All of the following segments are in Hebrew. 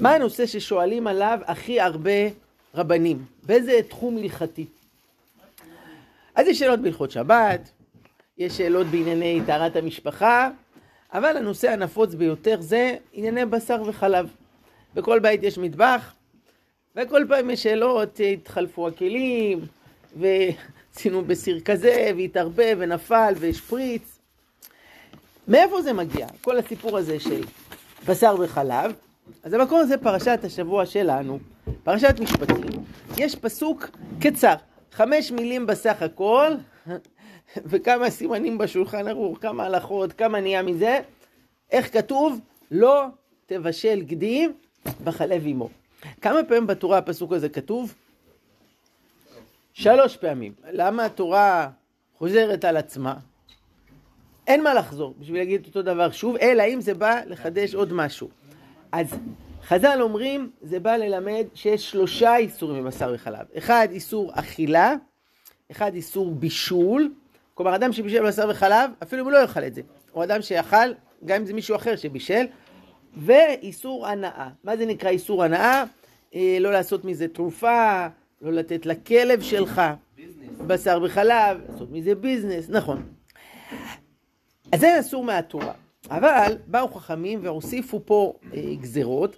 מה הנושא ששואלים עליו הכי הרבה רבנים? באיזה תחום הלכתי? אז יש שאלות בהלכות שבת, יש שאלות בענייני טהרת המשפחה, אבל הנושא הנפוץ ביותר זה ענייני בשר וחלב. בכל בית יש מטבח, וכל פעם יש שאלות, התחלפו הכלים, ועשינו בסיר כזה, והתערבב, ונפל, והשפריץ. מאיפה זה מגיע? כל הסיפור הזה של בשר וחלב. אז המקור הזה פרשת השבוע שלנו, פרשת משפטים. יש פסוק קצר, חמש מילים בסך הכל, וכמה סימנים בשולחן ערוך, כמה הלכות, כמה נהיה מזה. איך כתוב? לא תבשל גדי בחלב עמו. כמה פעמים בתורה הפסוק הזה כתוב? שלוש פעמים. למה התורה חוזרת על עצמה? אין מה לחזור בשביל להגיד אותו דבר שוב, אלא אם זה בא לחדש עוד משהו. אז חז"ל אומרים, זה בא ללמד שיש שלושה איסורים בבשר וחלב. אחד, איסור אכילה, אחד, איסור בישול. כלומר, אדם שבישל בשר וחלב, אפילו אם הוא לא יאכל את זה. או אדם שיאכל, גם אם זה מישהו אחר שבישל. ואיסור הנאה. מה זה נקרא איסור הנאה? אה, לא לעשות מזה תרופה, לא לתת לכלב שלך business. בשר וחלב, לעשות מזה business, נכון. אז זה אסור מהתורה. אבל באו חכמים והוסיפו פה אה, גזרות,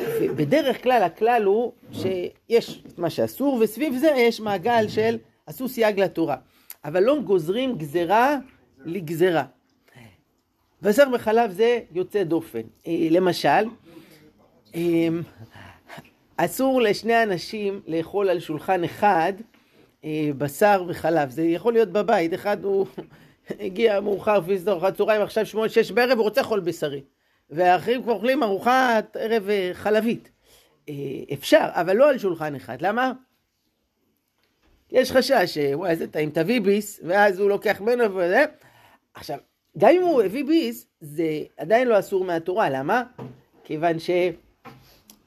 ובדרך כלל הכלל הוא שיש את מה שאסור, וסביב זה יש מעגל של עשו סייג לתורה. אבל לא גוזרים גזרה לגזרה. בשר וחלב זה יוצא דופן. אה, למשל, אה, אסור לשני אנשים לאכול על שולחן אחד אה, בשר וחלב. זה יכול להיות בבית, אחד הוא הגיע מאוחר פיסטו ארוחת צהריים, עכשיו שמונה, שש בערב, הוא רוצה לאכול בשרי. והאחרים כבר אוכלים ארוחת ערב חלבית. אפשר, אבל לא על שולחן אחד. למה? יש חשש, וואי, איזה טעים, תביא ביס, ואז הוא לוקח ממנו וזה. עכשיו, גם אם הוא הביא ביס, זה עדיין לא אסור מהתורה, למה? כיוון שזה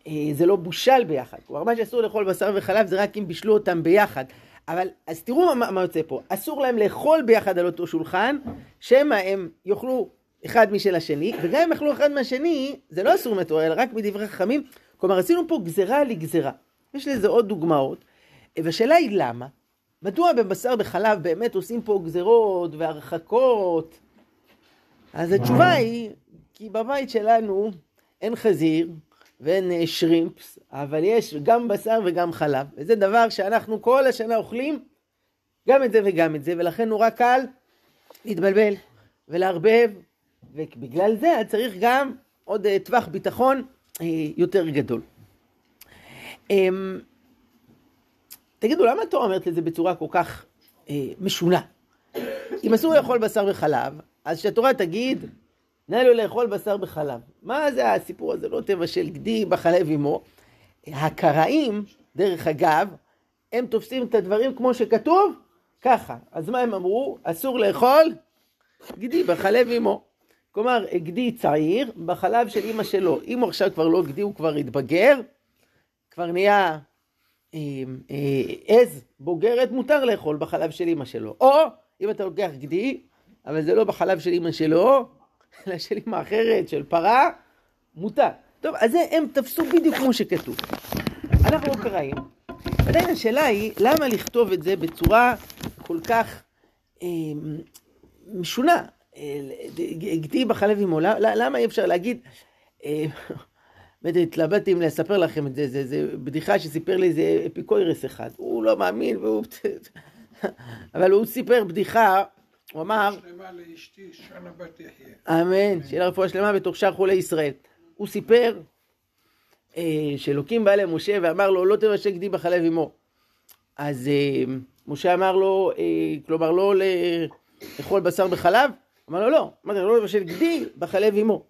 אה, לא בושל ביחד. כלומר, מה שאסור לאכול בשר וחלב זה רק אם בישלו אותם ביחד. אבל, אז תראו מה, מה יוצא פה. אסור להם לאכול ביחד על אותו שולחן, שמא הם יאכלו אחד משל השני, וגם אם יאכלו אחד מהשני, זה לא אסור מהתורה, אלא רק מדברי חכמים. כלומר, עשינו פה גזרה לגזרה. יש לזה עוד דוגמאות, והשאלה היא למה? מדוע בבשר בחלב באמת עושים פה גזרות והרחקות? אז התשובה היא, כי בבית שלנו אין חזיר ואין אה, שרימפס, אבל יש גם בשר וגם חלב. וזה דבר שאנחנו כל השנה אוכלים, גם את זה וגם את זה, ולכן נורא קל להתבלבל ולערבב, ובגלל זה צריך גם עוד אה, טווח ביטחון אה, יותר גדול. אמ, תגידו, למה התורה אומרת את זה בצורה כל כך משונה? אם אסור לאכול בשר וחלב, אז שהתורה תגיד, נא לו לאכול בשר בחלב. מה זה הסיפור הזה? לא תבשל גדי בחלב עמו. הקראים, דרך אגב, הם תופסים את הדברים כמו שכתוב, ככה. אז מה הם אמרו? אסור לאכול גדי בחלב עמו. כלומר, גדי צעיר בחלב של אימא שלו. אם הוא עכשיו כבר לא גדי, הוא כבר התבגר, כבר נהיה אה, אה, עז בוגרת, מותר לאכול בחלב של אימא שלו. או, אם אתה לוקח גדי, אבל זה לא בחלב של אימא שלו, אלא של אימא אחרת, של פרה, מותר. טוב, אז זה הם תפסו בדיוק כמו שכתוב. אנחנו לא קראים. עדיין השאלה היא, למה לכתוב את זה בצורה כל כך אה, משונה? הגדי בחלב עמו, למה אי אפשר להגיד, אה, באמת התלבטתי אם לספר לכם את זה, זה, זה בדיחה שסיפר לי איזה אפיקוירס אחד, הוא לא מאמין, והוא... אבל הוא סיפר בדיחה הוא אמר, אמן, שיהיה לה רפואה שלמה ותוכשר חולי ישראל. הוא סיפר אה, שאלוקים בא למשה ואמר לו, לא תבשל גדי בחלב עמו. אז אה, משה אמר לו, אה, כלומר לא לאכול בשר בחלב? אמר לו, לא. אמרתי לו, לא תבשל גדי בחלב עמו.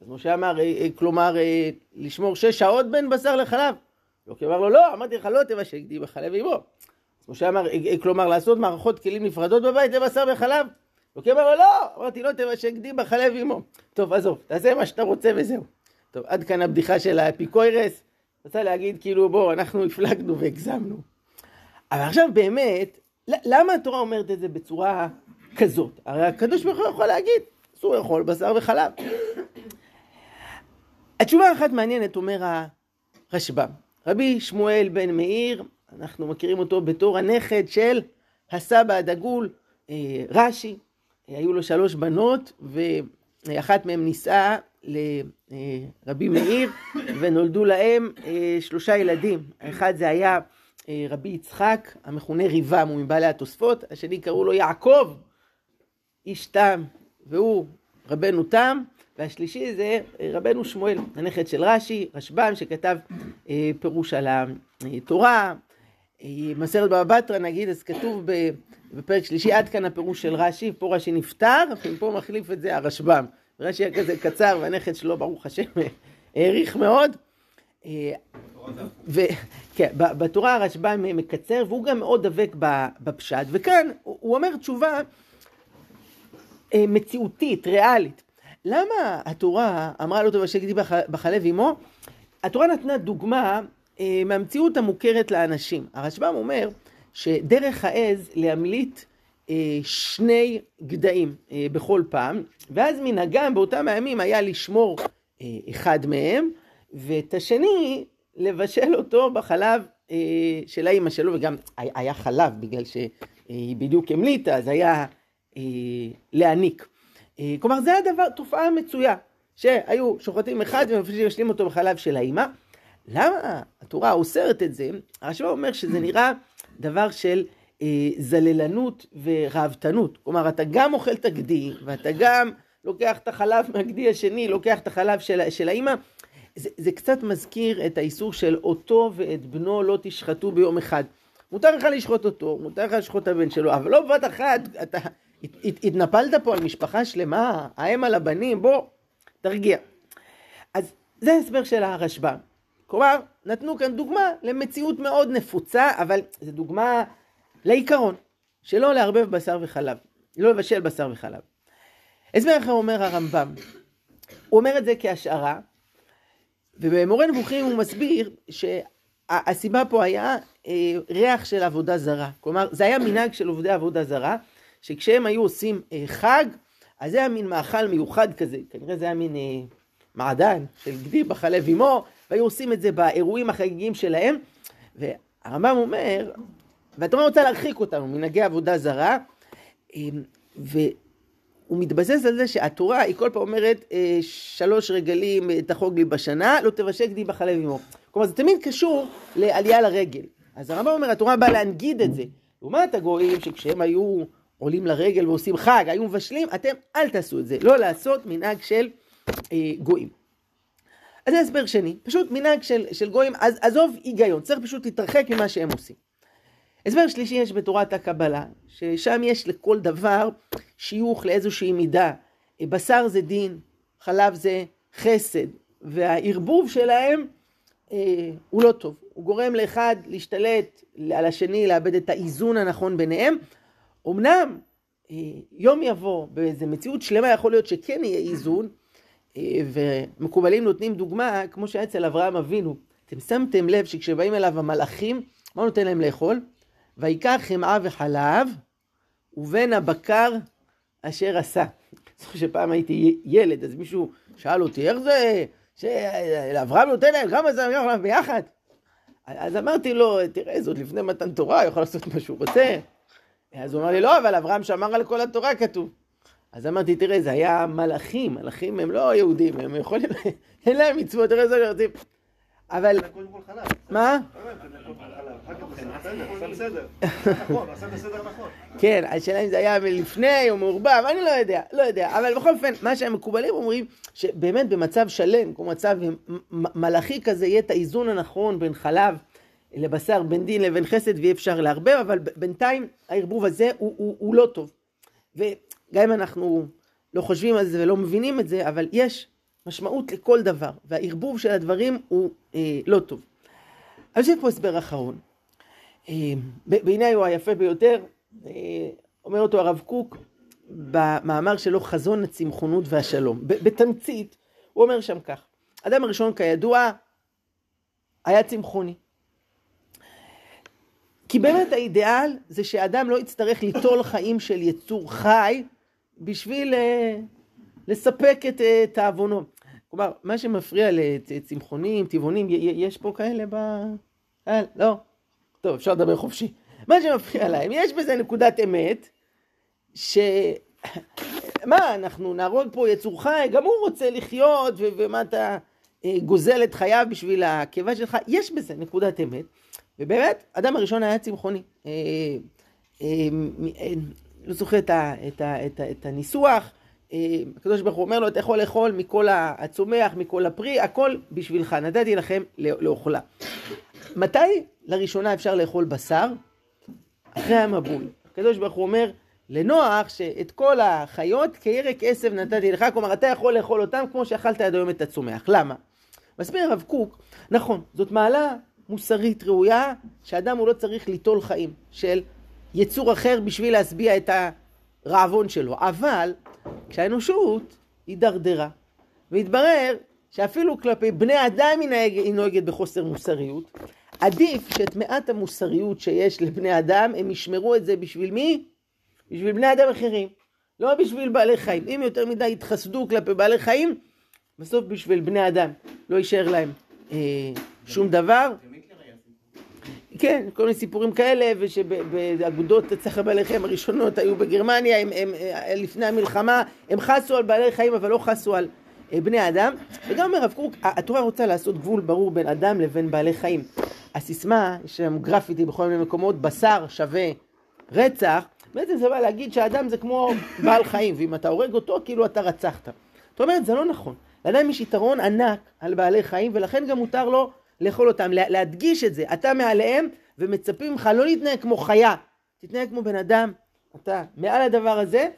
אז משה אמר, אה, אה, כלומר, אה, לשמור שש שעות בין בשר לחלב? אלוקים אמר לו, לא, אמרתי לך, לא תבשל גדי בחלב עמו. משה אמר, אה, אה, כלומר לעשות מערכות כלים נפרדות בבית, זה בשר וחלב? אלוקים אמר לו, לא! אמרתי, לא תבשל גדי בחלב עמו. טוב, עזוב, תעשה מה שאתה רוצה וזהו. טוב, עד כאן הבדיחה של האפיקוירס. רוצה להגיד, כאילו, בוא, אנחנו הפלגנו והגזמנו. אבל עכשיו באמת, למה התורה אומרת את זה בצורה כזאת? הרי הקדוש ברוך הוא יכול להגיד, אסור לאכול בשר וחלב. התשובה האחת מעניינת, אומר הרשב"ם. רבי שמואל בן מאיר, אנחנו מכירים אותו בתור הנכד של הסבא הדגול, אה, רש"י. היו לו שלוש בנות, ואחת מהן נישאה לרבי מאיר, ונולדו להם אה, שלושה ילדים. האחד זה היה אה, רבי יצחק, המכונה ריבם, הוא מבעלי התוספות, השני קראו לו יעקב, איש תם, והוא רבנו תם, והשלישי זה אה, רבנו שמואל, הנכד של רש"י, רשב"ם, שכתב אה, פירוש על התורה. אה, מסרת בבא בתרא נגיד, אז כתוב בפרק שלישי, עד כאן הפירוש של רש"י, פה רש"י נפטר, ופה מחליף את זה הרשב"ם. רש"י היה כזה קצר, והנכד שלו, ברוך השם, העריך מאוד. וכן, בתורה הרשב"ם מקצר, והוא גם מאוד דבק בפשט, וכאן הוא אומר תשובה מציאותית, ריאלית. למה התורה אמרה לו תבשל גדי בחלב אמו? התורה נתנה דוגמה אה, מהמציאות המוכרת לאנשים. הרשב"ם אומר שדרך העז להמליט אה, שני גדיים אה, בכל פעם, ואז מנהגם באותם הימים היה לשמור אה, אחד מהם, ואת השני לבשל אותו בחלב אה, של האימא שלו, וגם היה חלב בגלל שהיא בדיוק המליטה, אז היה אה, להניק. אה, כלומר, זה הדבר, תופעה מצויה, שהיו שוחטים אחד ומפשלים אותו בחלב של האימא. למה התורה אוסרת את זה? הרשב"א אומר שזה נראה דבר של אה, זללנות וראוותנות. כלומר, אתה גם אוכל את הגדי, ואתה גם לוקח את החלב מהגדי השני, לוקח את החלב של, של האימא. זה, זה קצת מזכיר את האיסור של אותו ואת בנו לא תשחטו ביום אחד. מותר לך לשחוט אותו, מותר לך לשחוט את הבן שלו, אבל לא בבת אחת אתה התנפלת פה על משפחה שלמה, האם על הבנים, בוא, תרגיע. אז זה ההסבר של הרשב"ם. כלומר, נתנו כאן דוגמה למציאות מאוד נפוצה, אבל זו דוגמה לעיקרון, שלא לערבב בשר וחלב, לא לבשל בשר וחלב. הסבר אחר אומר הרמב"ם, הוא אומר את זה כהשערה, ובמורה נבוכים הוא מסביר שהסיבה פה היה אה, ריח של עבודה זרה. כלומר, זה היה מנהג של עובדי עבודה זרה, שכשהם היו עושים אה, חג, אז זה היה מין מאכל מיוחד כזה, כנראה זה היה מין אה, מעדן של גדי בחלב אמו, והיו עושים את זה באירועים החגיגיים שלהם, והרמב"ם אומר, והתורה רוצה להרחיק אותנו מנהגי עבודה זרה, אה, והוא מתבסס על זה שהתורה היא כל פעם אומרת אה, שלוש רגלים אה, תחוג לי בשנה, לא תבשל גדי בחלב אמו. כלומר זה תמיד קשור לעלייה לרגל. אז הרמב"ם אומר, התורה באה להנגיד את זה. לעומת הגויים שכשהם היו עולים לרגל ועושים חג, היו מבשלים, אתם אל תעשו את זה, לא לעשות מנהג של אה, גויים. אז זה הסבר שני, פשוט מנהג של, של גויים, אז עזוב היגיון, צריך פשוט להתרחק ממה שהם עושים. הסבר שלישי יש בתורת הקבלה, ששם יש לכל דבר שיוך לאיזושהי מידה. בשר זה דין, חלב זה חסד, והערבוב שלהם אה, הוא לא טוב. הוא גורם לאחד להשתלט על השני, לאבד את האיזון הנכון ביניהם. אמנם אה, יום יבוא באיזה מציאות שלמה יכול להיות שכן יהיה איזון, ומקובלים נותנים דוגמה כמו שהיה אצל אברהם אבינו. אתם שמתם לב שכשבאים אליו המלאכים, מה נותן להם לאכול? ויקח חמאה וחלב ובין הבקר אשר עשה. זוכר שפעם הייתי ילד, אז מישהו שאל אותי, איך זה שאברהם נותן להם כמה זה ביחד? אז אמרתי לו, תראה, זאת לפני מתן תורה, הוא יכול לעשות מה שהוא רוצה. אז הוא אמר לי, לא, אבל אברהם שמר על כל התורה כתוב. אז אמרתי, תראה, זה היה מלאכים, מלאכים הם לא יהודים, הם יכולים, אין להם מצוות, תראה איזה רוצים. אבל... מה? כן, השאלה אם זה היה לפני או מעורבב, אני לא יודע, לא יודע. אבל בכל אופן, מה שהמקובלים אומרים, שבאמת במצב שלם, כמו מצב מלאכי כזה, יהיה את האיזון הנכון בין חלב לבשר בין דין לבין חסד ואי אפשר לערבב, אבל בינתיים הערבוב הזה הוא לא טוב. וגם אם אנחנו לא חושבים על זה ולא מבינים את זה, אבל יש משמעות לכל דבר, והערבוב של הדברים הוא אה, לא טוב. אז יש פה הסבר אחרון. אה, בעיניי הוא היפה ביותר, אה, אומר אותו הרב קוק במאמר שלו חזון הצמחונות והשלום. בתמצית, הוא אומר שם כך, אדם הראשון כידוע היה צמחוני. כי באמת האידיאל זה שאדם לא יצטרך ליטול חיים של יצור חי בשביל אה, לספק את אה, תאבונו. כלומר, מה שמפריע לצמחונים, טבעונים, יש פה כאלה ב... אה, לא? טוב, אפשר לדבר חופשי. מה שמפריע להם, יש בזה נקודת אמת, ש... מה, אנחנו נהרוג פה יצור חי, גם הוא רוצה לחיות, ו- ומה אתה אה, גוזל את חייו בשביל הקיבה שלך, יש בזה נקודת אמת. ובאמת, אדם הראשון היה צמחוני. לא זוכר את, ה, את, ה, את, ה, את הניסוח, אה, הקדוש ברוך הוא אומר לו, אתה יכול לאכול מכל הצומח, מכל הפרי, הכל בשבילך, נתתי לכם לאוכלה. מתי לראשונה אפשר לאכול בשר? אחרי המבול. הקדוש ברוך הוא אומר לנוח שאת כל החיות כירק עשב נתתי לך, כלומר אתה יכול לאכול אותם כמו שאכלת עד היום את הצומח. למה? מסביר הרב קוק, נכון, זאת מעלה מוסרית ראויה, שאדם הוא לא צריך ליטול חיים של יצור אחר בשביל להשביע את הרעבון שלו. אבל כשהאנושות הידרדרה, והתברר שאפילו כלפי בני אדם היא נוהגת בחוסר מוסריות, עדיף שאת מעט המוסריות שיש לבני אדם, הם ישמרו את זה בשביל מי? בשביל בני אדם אחרים. לא בשביל בעלי חיים. אם יותר מדי יתחסדו כלפי בעלי חיים, בסוף בשביל בני אדם לא יישאר להם אה, שום דבר. כן, כל מיני סיפורים כאלה, ושבאגודות צחר בעלי חיים הראשונות היו בגרמניה, הם, הם, אה, לפני המלחמה, הם חסו על בעלי חיים אבל לא חסו על אה, בני אדם. וגם אומר הרב קוק, התורה רוצה לעשות גבול ברור בין אדם לבין בעלי חיים. הסיסמה, יש שם גרפיטי בכל מיני מקומות, בשר שווה רצח, בעצם זה בא להגיד שהאדם זה כמו בעל חיים, ואם אתה הורג אותו, כאילו אתה רצחת. זאת אומרת, זה לא נכון. לאדם יש יתרון ענק על בעלי חיים, ולכן גם מותר לו לאכול אותם, להדגיש את זה. אתה מעליהם, ומצפים ממך לא להתנהג כמו חיה, תתנהג כמו בן אדם, אתה מעל הדבר הזה,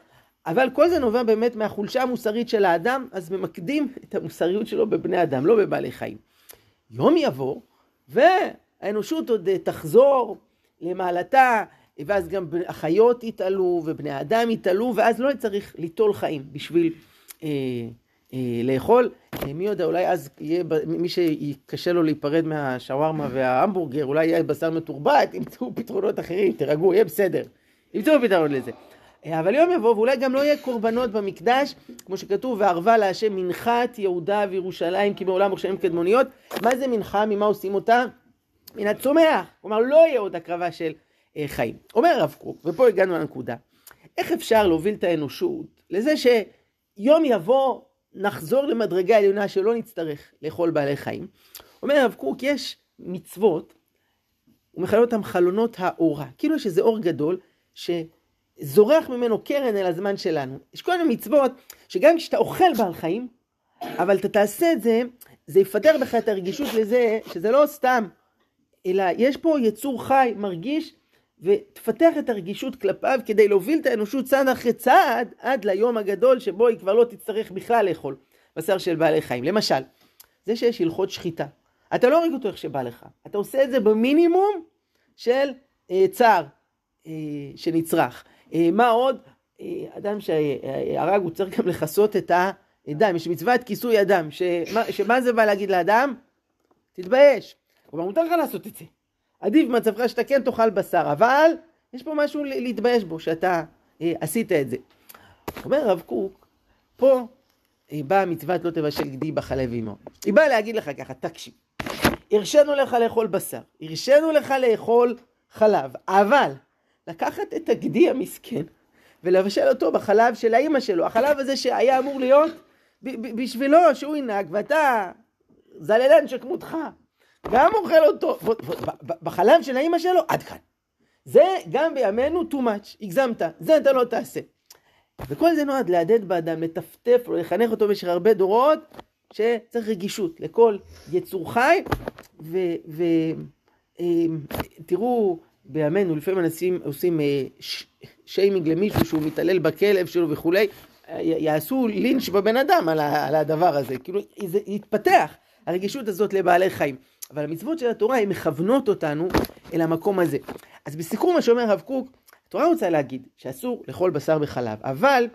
אבל כל זה נובע באמת מהחולשה המוסרית של האדם, אז ממקדים את המוסריות שלו בבני אדם, לא בבעלי חיים. יום יבוא, והאנושות עוד תחזור למעלתה, ואז גם החיות יתעלו ובני האדם יתעלו, ואז לא צריך ליטול חיים בשביל אה, אה, לאכול. אה, מי יודע, אולי אז יהיה, מי שקשה לו להיפרד מהשווארמה וההמבורגר, אולי יהיה בשר מתורבת, ימצאו פתרונות אחרים, תירגעו, יהיה בסדר. ימצאו פתרון לזה. אה, אבל יום יבוא, ואולי גם לא יהיה קורבנות במקדש, כמו שכתוב, וערבה להשם מנחת יהודה וירושלים, כי מעולם מוכשרים קדמוניות. מה זה מנחה? ממה עושים אותה? מן הצומח. כלומר, לא יהיה עוד הקרבה של אה, חיים. אומר הרב קוק, ופה הגענו לנקודה, איך אפשר להוביל את האנושות לזה שיום יבוא נחזור למדרגה עליונה שלא נצטרך לאכול בעלי חיים? אומר הרב קוק, יש מצוות, הוא מכנה אותם חלונות האורה, כאילו יש איזה אור גדול שזורח ממנו קרן אל הזמן שלנו. יש כל מיני מצוות שגם כשאתה אוכל בעל חיים, אבל אתה תעשה את זה, זה יפטר בך את הרגישות לזה שזה לא סתם, אלא יש פה יצור חי, מרגיש, ותפתח את הרגישות כלפיו כדי להוביל את האנושות צעד אחרי צעד עד ליום הגדול שבו היא כבר לא תצטרך בכלל לאכול בשר של בעלי חיים. למשל, זה שיש הלכות שחיטה. אתה לא הורג אותו איך שבא לך, אתה עושה את זה במינימום של אה, צער אה, שנצרך. אה, מה עוד? אה, אדם שהרג הוא צריך גם לכסות את הדם, יש מצוות כיסוי אדם, שמה, שמה זה בא להגיד לאדם? תתבייש. כלומר מותר לך לעשות את זה. עדיף מצבך שאתה כן תאכל בשר, אבל יש פה משהו להתבייש בו, שאתה אה, עשית את זה. אומר הרב קוק, פה אה, באה מצוות לא תבשל גדי בחלב עמו. היא באה להגיד לך ככה, תקשיב, הרשינו לך לאכול בשר, הרשינו לך לאכול חלב, אבל לקחת את הגדי המסכן ולבשל אותו בחלב של האימא שלו, החלב הזה שהיה אמור להיות בשבילו שהוא ינהג, ואתה זללן שכמותך, גם אוכל אותו, בחלב של האימא שלו, עד כאן. זה גם בימינו too much, הגזמת, זה אתה לא תעשה. וכל זה נועד להדהד באדם, לטפטף לו, לחנך אותו במשך הרבה דורות, שצריך רגישות לכל יצור חי, ותראו, אמ, בימינו לפעמים אנשים עושים אה, שיימינג למישהו שהוא מתעלל בכלב שלו וכולי, יעשו לינץ' בבן אדם על הדבר הזה, כאילו זה יתפתח הרגישות הזאת לבעלי חיים. אבל המצוות של התורה הן מכוונות אותנו אל המקום הזה. אז בסיכום מה שאומר הרב קוק, התורה רוצה להגיד שאסור לאכול בשר וחלב, אבל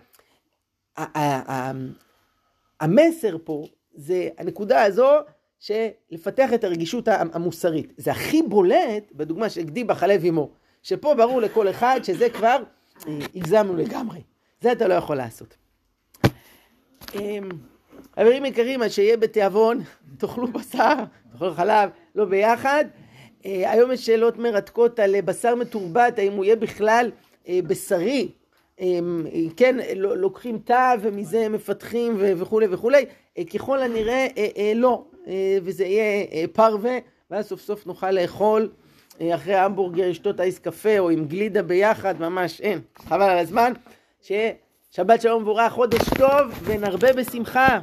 המסר פה זה הנקודה הזו שלפתח את הרגישות המוסרית. זה הכי בולט בדוגמה של גדי בחלב עמו, שפה ברור לכל אחד שזה כבר אה, הגזמנו לגמרי. זה אתה לא יכול לעשות. חברים יקרים, אז שיהיה בתיאבון, תאכלו בשר, תאכלו חלב, לא ביחד. אה, היום יש שאלות מרתקות על אה, בשר מתורבת, האם הוא יהיה בכלל אה, בשרי. כן, לוקחים תא ומזה מפתחים וכולי וכולי. ככל הנראה לא, וזה יהיה פרווה, ואז סוף סוף נוכל לאכול אחרי המבורגר, לשתות אייס קפה או עם גלידה ביחד, ממש אין. חבל על הזמן. שיהיה שבת שלום ומבורך, חודש טוב ונרבה בשמחה.